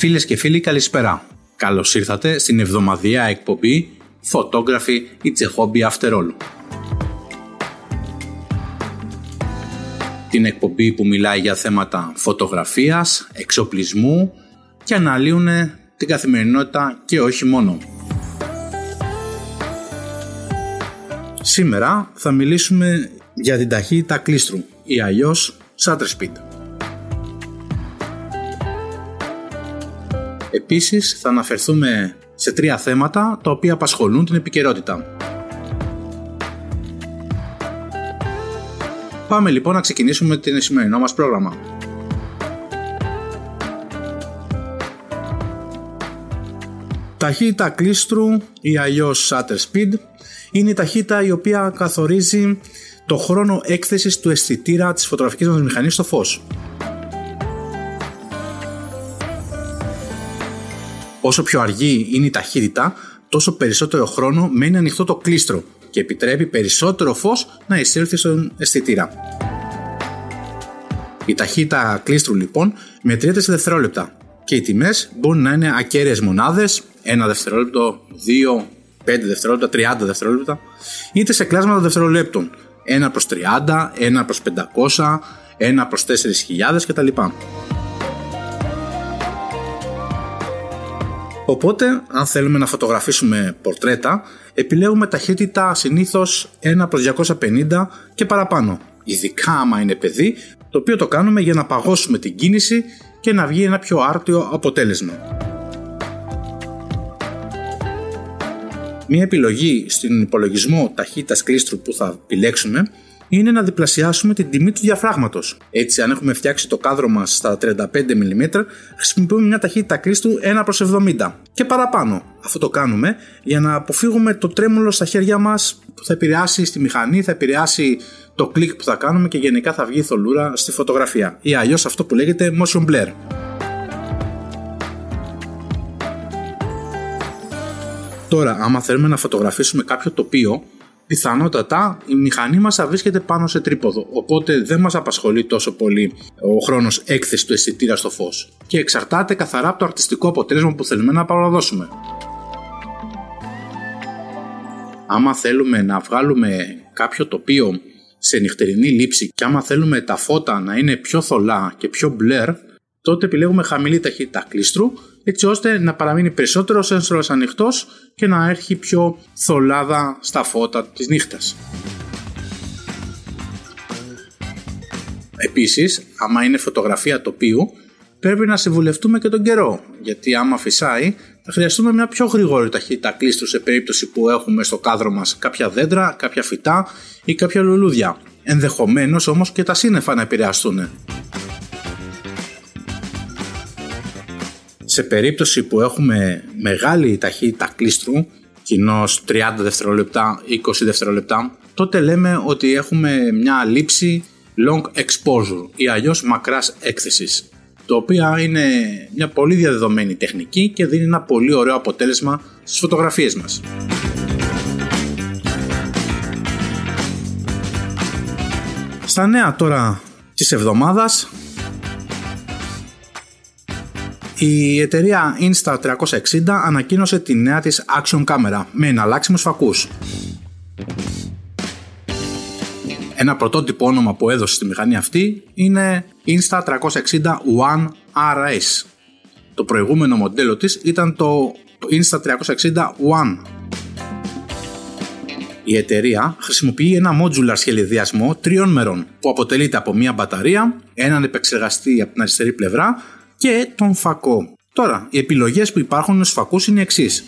Φίλες και φίλοι καλησπέρα. Καλώς ήρθατε στην εβδομαδιαία εκπομπή Photography It's a Hobby After All. Την εκπομπή που μιλάει για θέματα φωτογραφίας, εξοπλισμού και αναλύουν την καθημερινότητα και όχι μόνο. Σήμερα θα μιλήσουμε για την ταχύτητα κλίστρου ή αλλιώς shutter speed. Επίσης θα αναφερθούμε σε τρία θέματα τα οποία απασχολούν την επικαιρότητα. Πάμε λοιπόν να ξεκινήσουμε την σημερινό μας πρόγραμμα. Ταχύτητα κλίστρου ή αλλιώς shutter speed είναι η ταχύτητα η οποία καθορίζει το χρόνο έκθεσης του αισθητήρα της φωτογραφικής μας μηχανής στο φως. Όσο πιο αργή είναι η ταχύτητα, τόσο περισσότερο χρόνο μένει ανοιχτό το κλίστρο και επιτρέπει περισσότερο φως να εισέλθει στον αισθητήρα. Η ταχύτητα κλίστρου λοιπόν μετριέται σε δευτερόλεπτα και οι τιμές μπορούν να είναι ακέραιες μονάδες, 1 δευτερόλεπτο, 2, 5 δευτερόλεπτα, 30 δευτερόλεπτα, είτε σε κλάσματα δευτερολέπτων, 1 προς 30, 1 προς 500, 1 προς 4.000 κτλ. Οπότε, αν θέλουμε να φωτογραφίσουμε πορτρέτα, επιλέγουμε ταχύτητα συνήθως 1 προς 250 και παραπάνω. Ειδικά άμα είναι παιδί, το οποίο το κάνουμε για να παγώσουμε την κίνηση και να βγει ένα πιο άρτιο αποτέλεσμα. Μία επιλογή στην υπολογισμό ταχύτητας κλίστρου που θα επιλέξουμε είναι να διπλασιάσουμε την τιμή του διαφράγματος. Έτσι, αν έχουμε φτιάξει το κάδρο μας στα 35 mm, χρησιμοποιούμε μια ταχύτητα κλίστου 1 προς 70 και παραπάνω. Αυτό το κάνουμε για να αποφύγουμε το τρέμουλο στα χέρια μας που θα επηρεάσει στη μηχανή, θα επηρεάσει το κλικ που θα κάνουμε και γενικά θα βγει θολούρα στη φωτογραφία ή αλλιώς αυτό που λέγεται motion blur. Τώρα, άμα θέλουμε να φωτογραφίσουμε κάποιο τοπίο, πιθανότατα η μηχανή μας θα βρίσκεται πάνω σε τρίποδο, οπότε δεν μας απασχολεί τόσο πολύ ο χρόνος έκθεσης του αισθητήρα στο φως και εξαρτάται καθαρά από το αρτιστικό αποτέλεσμα που θέλουμε να παραδώσουμε. Άμα θέλουμε να βγάλουμε κάποιο τοπίο σε νυχτερινή λήψη και άμα θέλουμε τα φώτα να είναι πιο θολά και πιο μπλερ, τότε επιλέγουμε χαμηλή ταχύτητα κλίστρου έτσι ώστε να παραμείνει περισσότερο σένσορας ανοιχτός και να έρχει πιο θολάδα στα φώτα της νύχτας. Επίσης, άμα είναι φωτογραφία τοπίου, πρέπει να συμβουλευτούμε και τον καιρό, γιατί άμα φυσάει θα χρειαστούμε μια πιο γρήγορη ταχύτητα κλίστρου σε περίπτωση που έχουμε στο κάδρο μας κάποια δέντρα, κάποια φυτά ή κάποια λουλούδια. Ενδεχομένως όμως και τα σύννεφα να επηρεαστούν. Σε περίπτωση που έχουμε μεγάλη ταχύτητα κλίστρου, κοινώ 30 δευτερόλεπτα, 20 δευτερόλεπτα, τότε λέμε ότι έχουμε μια λήψη long exposure ή αλλιώς μακράς έκθεσης, το οποίο είναι μια πολύ διαδεδομένη τεχνική και δίνει ένα πολύ ωραίο αποτέλεσμα στις φωτογραφίες μας. Στα νέα τώρα της εβδομάδας η εταιρεία Insta360 ανακοίνωσε τη νέα της Action Camera με εναλλάξιμους φακούς. Ένα πρωτότυπο όνομα που έδωσε στη μηχανή αυτή είναι Insta360 One RS. Το προηγούμενο μοντέλο της ήταν το Insta360 One. Η εταιρεία χρησιμοποιεί ένα modular σχεδιασμό τριών μερών που αποτελείται από μία μπαταρία, έναν επεξεργαστή από την αριστερή πλευρά και τον φακό. Τώρα, οι επιλογές που υπάρχουν στους φακούς είναι οι εξής.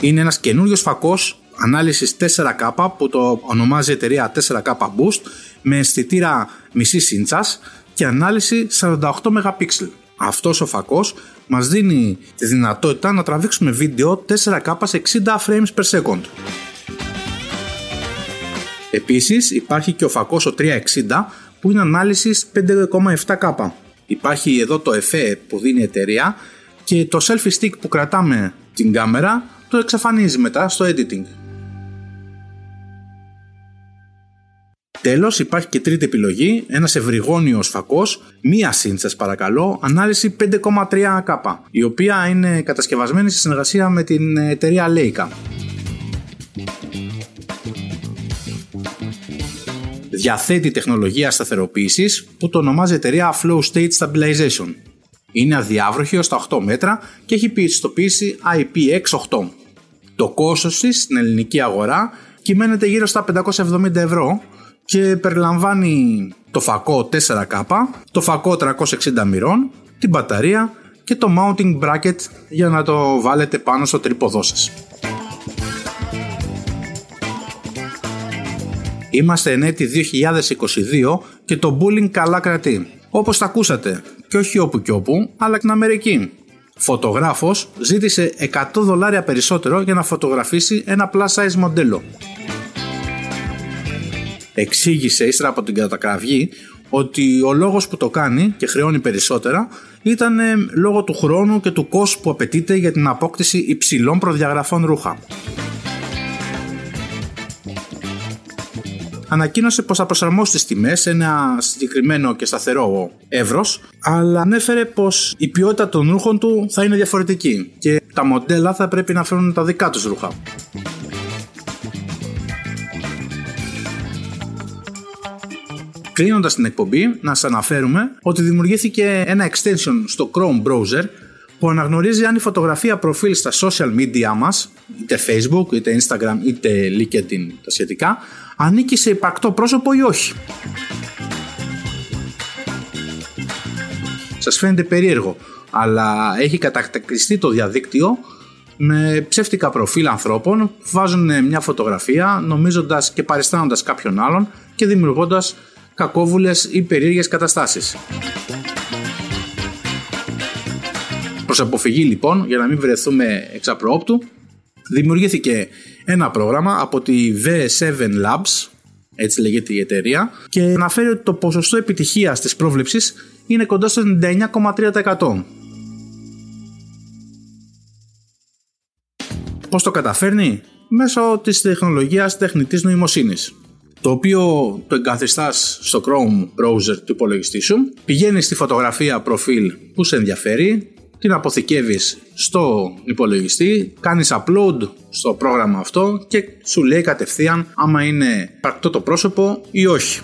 Είναι ένας καινούριος φακός ανάλυσης 4K που το ονομάζει η εταιρεία 4K Boost με αισθητήρα μισή σύντσας και ανάλυση 48 MP. Αυτός ο φακός μας δίνει τη δυνατότητα να τραβήξουμε βίντεο 4K σε 60 frames per second. Επίσης υπάρχει και ο φακός ο 360 που είναι ανάλυσης 5,7K. Υπάρχει εδώ το εφέ που δίνει η εταιρεία και το selfie stick που κρατάμε την κάμερα το εξαφανίζει μετά στο editing. Τέλος, υπάρχει και τρίτη επιλογή, ένας ευρυγόνιο φακός, μία σύνθσα παρακαλώ, ανάλυση 5,3K, η οποία είναι κατασκευασμένη σε συνεργασία με την εταιρεία Leica. Διαθέτει τεχνολογία σταθεροποίησης που το ονομάζει εταιρεία Flow State Stabilization. Είναι αδιάβροχη ως τα 8 μέτρα και έχει πιστοποίηση IPX8. Το κόστος της στην ελληνική αγορά κυμαίνεται γύρω στα 570 ευρώ και περιλαμβάνει το φακό 4K, το φακό 360 μοιρών, την μπαταρία και το mounting bracket για να το βάλετε πάνω στο τρίποδό σας. Είμαστε εν έτη 2022 και το bullying καλά κρατεί. Όπως τα ακούσατε, και όχι όπου και όπου, αλλά στην Αμερική. Φωτογράφος ζήτησε 100 δολάρια περισσότερο για να φωτογραφίσει ένα plus size μοντέλο εξήγησε ύστερα από την κατακραυγή ότι ο λόγος που το κάνει και χρεώνει περισσότερα ήταν ε, λόγω του χρόνου και του κόσμου που απαιτείται για την απόκτηση υψηλών προδιαγραφών ρούχα. Ανακοίνωσε πως θα προσαρμόσει τις τιμές σε ένα συγκεκριμένο και σταθερό εύρος, αλλά ανέφερε πως η ποιότητα των ρούχων του θα είναι διαφορετική και τα μοντέλα θα πρέπει να φέρουν τα δικά τους ρούχα. Κλείνοντας την εκπομπή, να σας αναφέρουμε ότι δημιουργήθηκε ένα extension στο Chrome browser που αναγνωρίζει αν η φωτογραφία προφίλ στα social media μας, είτε Facebook, είτε Instagram, είτε LinkedIn τα σχετικά, ανήκει σε υπαρκτό πρόσωπο ή όχι. Σας φαίνεται περίεργο, αλλά έχει κατακτηριστεί το διαδίκτυο με ψεύτικα προφίλ ανθρώπων που βάζουν μια φωτογραφία νομίζοντας και παριστάνοντας κάποιον άλλον και δημιουργώντας κακόβουλες ή περίεργες καταστάσεις. Προς αποφυγή λοιπόν, για να μην βρεθούμε εξ απροόπτου, δημιουργήθηκε ένα πρόγραμμα από τη V7 Labs, έτσι λέγεται η εταιρεία, και αναφέρει ότι το ποσοστό επιτυχίας της πρόβλεψης είναι κοντά στο 99,3%. Πώς το καταφέρνει; Μέσω της τεχνολογίας τεχνητής νοημοσύνης το οποίο το εγκαθιστάς στο Chrome browser του υπολογιστή σου, πηγαίνεις στη φωτογραφία προφίλ που σε ενδιαφέρει, την αποθηκεύεις στο υπολογιστή, κάνεις upload στο πρόγραμμα αυτό και σου λέει κατευθείαν άμα είναι πρακτό το πρόσωπο ή όχι.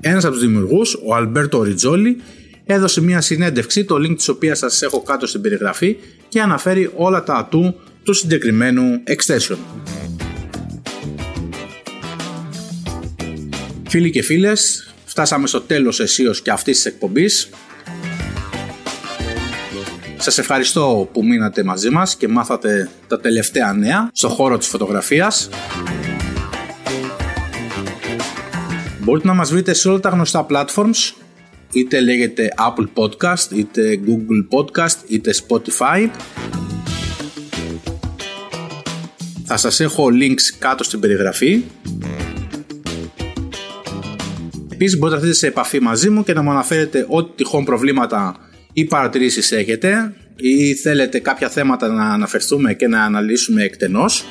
Ένας από τους δημιουργούς, ο Αλμπέρτο Ριτζόλι, έδωσε μια συνέντευξη, το link της οποίας σας έχω κάτω στην περιγραφή και αναφέρει όλα τα ατού του συγκεκριμένου extension. Φίλοι και φίλες, φτάσαμε στο τέλος εσείως και αυτής της εκπομπής. Σας ευχαριστώ που μείνατε μαζί μας και μάθατε τα τελευταία νέα στο χώρο της φωτογραφίας. Μπορείτε να μας βρείτε σε όλα τα γνωστά platforms είτε λέγεται Apple Podcast, είτε Google Podcast, είτε Spotify. Θα σας έχω links κάτω στην περιγραφή. Επίσης μπορείτε να έρθετε σε επαφή μαζί μου και να μου αναφέρετε ό,τι τυχόν προβλήματα ή παρατηρήσεις έχετε ή θέλετε κάποια θέματα να αναφερθούμε και να αναλύσουμε εκτενώς.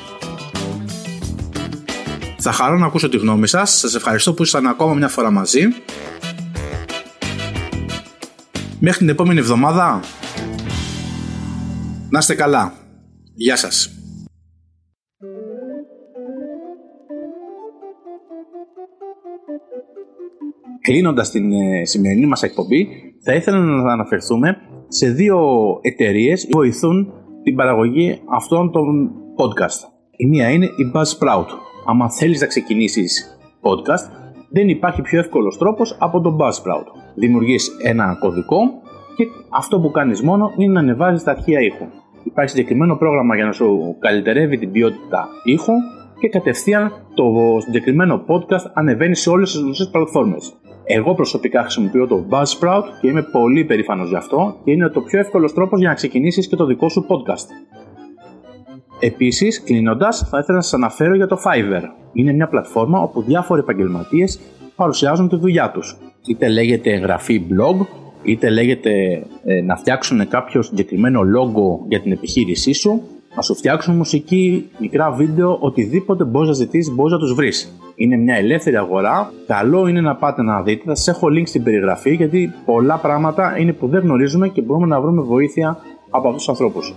Θα χαρώ να ακούσω τη γνώμη σας. Σας ευχαριστώ που ήσασταν ακόμα μια φορά μαζί. Μέχρι την επόμενη εβδομάδα. Να είστε καλά. Γεια σας. Κλείνοντας την ε, σημερινή μας εκπομπή, θα ήθελα να αναφερθούμε σε δύο εταιρείες που βοηθούν την παραγωγή αυτών των podcast. Η μία είναι η Buzzsprout. Αν θέλεις να ξεκινήσεις podcast, δεν υπάρχει πιο εύκολος τρόπος από τον Buzzsprout δημιουργείς ένα κωδικό και αυτό που κάνεις μόνο είναι να ανεβάζεις τα αρχεία ήχου. Υπάρχει συγκεκριμένο πρόγραμμα για να σου καλυτερεύει την ποιότητα ήχου και κατευθείαν το συγκεκριμένο podcast ανεβαίνει σε όλες τις γνωστές πλατφόρμες. Εγώ προσωπικά χρησιμοποιώ το Buzzsprout και είμαι πολύ περήφανος γι' αυτό και είναι το πιο εύκολος τρόπος για να ξεκινήσεις και το δικό σου podcast. Επίσης, κλείνοντας, θα ήθελα να σας αναφέρω για το Fiverr. Είναι μια πλατφόρμα όπου διάφοροι επαγγελματίες παρουσιάζουν τη δουλειά τους είτε λέγεται εγγραφή blog, είτε λέγεται ε, να φτιάξουν κάποιο συγκεκριμένο logo για την επιχείρησή σου, να σου φτιάξουν μουσική, μικρά βίντεο, οτιδήποτε μπορείς να ζητήσεις, μπορείς να τους βρεις. Είναι μια ελεύθερη αγορά. Καλό είναι να πάτε να δείτε. Θα σας έχω link στην περιγραφή γιατί πολλά πράγματα είναι που δεν γνωρίζουμε και μπορούμε να βρούμε βοήθεια από αυτούς τους ανθρώπους.